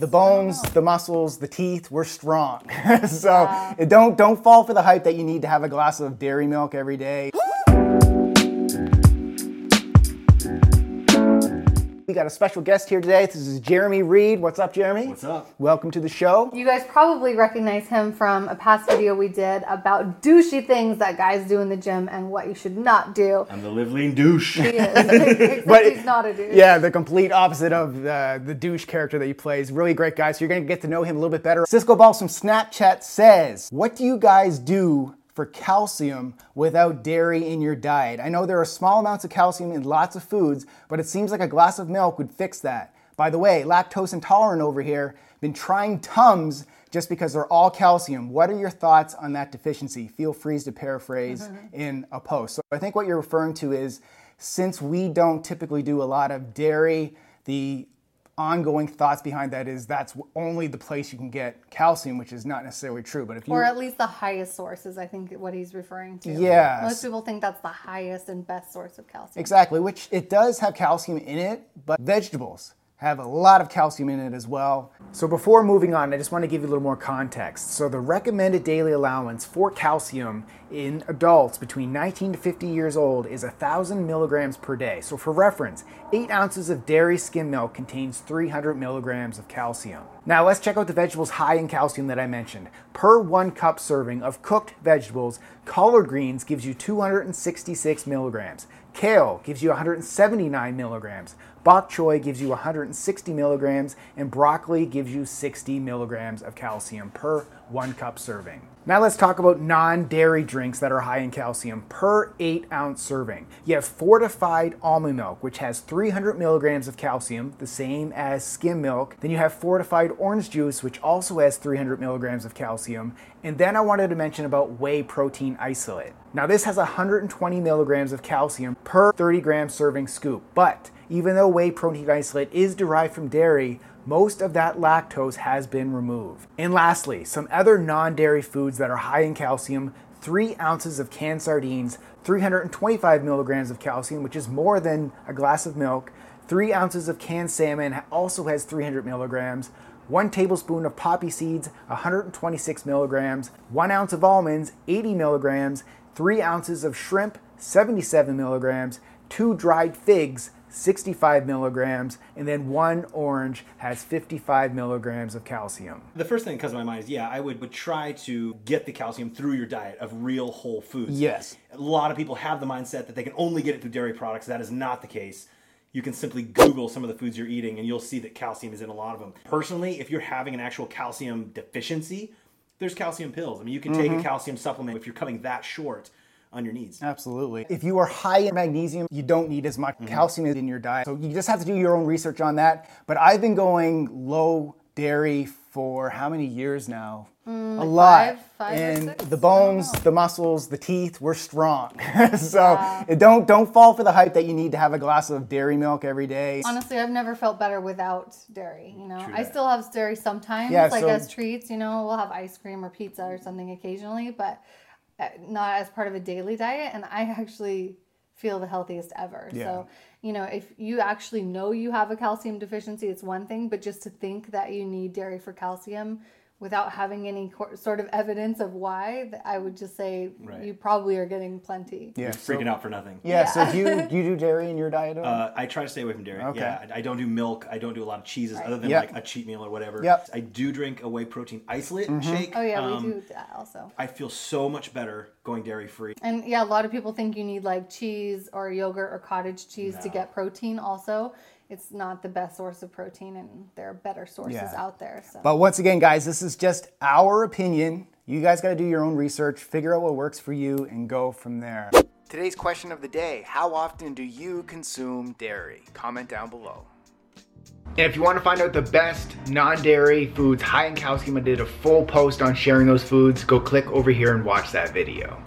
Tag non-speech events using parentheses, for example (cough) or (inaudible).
the bones, the muscles, the teeth, we're strong. (laughs) so don't don't fall for the hype that you need to have a glass of dairy milk every day. Got a special guest here today. This is Jeremy Reed. What's up, Jeremy? What's up? Welcome to the show. You guys probably recognize him from a past video we did about douchey things that guys do in the gym and what you should not do. I'm the live lean douche. He is. (laughs) (laughs) But- he's not a douche. Yeah, the complete opposite of uh, the douche character that he plays. Really great guy. So you're gonna get to know him a little bit better. Cisco Ball from Snapchat says, "What do you guys do for calcium without dairy in your diet? I know there are small amounts of calcium in lots of foods, but it seems like a glass of milk would fix that. By the way, lactose intolerant over here. Been trying Tums." Just because they're all calcium. What are your thoughts on that deficiency? Feel free to paraphrase mm-hmm. in a post. So I think what you're referring to is since we don't typically do a lot of dairy, the ongoing thoughts behind that is that's only the place you can get calcium, which is not necessarily true. But if you Or at least the highest source is, I think, what he's referring to. Yeah, Most people think that's the highest and best source of calcium. exactly, which it does have calcium in it, but vegetables have a lot of calcium in it as well. So before moving on, I just want to give you a little more context. So the recommended daily allowance for calcium in adults between 19 to 50 years old is 1,000 milligrams per day. So for reference, 8 ounces of dairy skim milk contains 300 milligrams of calcium. Now let's check out the vegetables high in calcium that I mentioned. Per one cup serving of cooked vegetables, collard greens gives you 266 milligrams. Kale gives you 179 milligrams. Bok choy gives you 160 milligrams, and broccoli gives you 60 milligrams of calcium per one cup serving. Now let's talk about non-dairy drinks that are high in calcium per eight ounce serving. You have fortified almond milk, which has 300 milligrams of calcium, the same as skim milk. Then you have fortified orange juice, which also has 300 milligrams of calcium. And then I wanted to mention about whey protein isolate. Now this has 120 milligrams of calcium per 30 gram serving scoop, but even though whey protein isolate is derived from dairy, most of that lactose has been removed. And lastly, some other non dairy foods that are high in calcium three ounces of canned sardines, 325 milligrams of calcium, which is more than a glass of milk, three ounces of canned salmon also has 300 milligrams. One tablespoon of poppy seeds, 126 milligrams. One ounce of almonds, 80 milligrams. Three ounces of shrimp, 77 milligrams. Two dried figs, 65 milligrams, and then one orange has 55 milligrams of calcium. The first thing that comes to my mind is yeah, I would, would try to get the calcium through your diet of real whole foods. Yes. A lot of people have the mindset that they can only get it through dairy products. That is not the case. You can simply Google some of the foods you're eating and you'll see that calcium is in a lot of them. Personally, if you're having an actual calcium deficiency, there's calcium pills. I mean, you can take a mm-hmm. calcium supplement if you're coming that short on your needs. Absolutely. If you are high in magnesium, you don't need as much mm-hmm. calcium in your diet. So you just have to do your own research on that. But I've been going low dairy for how many years now? Mm, a lot. five- five or and six? the bones, the muscles, the teeth, we're strong. (laughs) so don't don't fall for the hype that you need to have a glass of dairy milk every day. Honestly, I've never felt better without dairy. You know, I that. still have dairy sometimes, Yeah, like so- as treats. You know, we'll have ice cream or pizza or something occasionally, but Uh, not as part of a daily diet. And I actually feel the healthiest ever. Yeah. So, you know, if you actually know you have a calcium deficiency, it's one thing, but just to think that you need dairy for calcium without having any co- sort of evidence of why, I would just say Right. you probably are getting plenty. yeah. Freaking out for nothing. Yeah, so do you do you do dairy in your diet? at all? Uh, I try to stay away from dairy. Okay. Yeah, I I don't do milk. I don't do a lot of cheeses other than Yep. like a cheat meal or whatever. Yep. I do drink a whey protein isolate shake. Oh yeah, Um, we do that also. I feel so much better going dairy free. And yeah, a lot of people think you need like cheese or yogurt or cottage cheese to get protein also. It's not the best source of protein and there are better sources Yeah. out there. So But once again, guys, this is just our opinion. You guys got to do your own research, figure out what works for you, and go from there. Today's question of the day How often do you consume dairy? Comment down below. And if you want to find out the best non dairy foods high in calcium, I did a full post on sharing those foods. Go click over here and watch that video.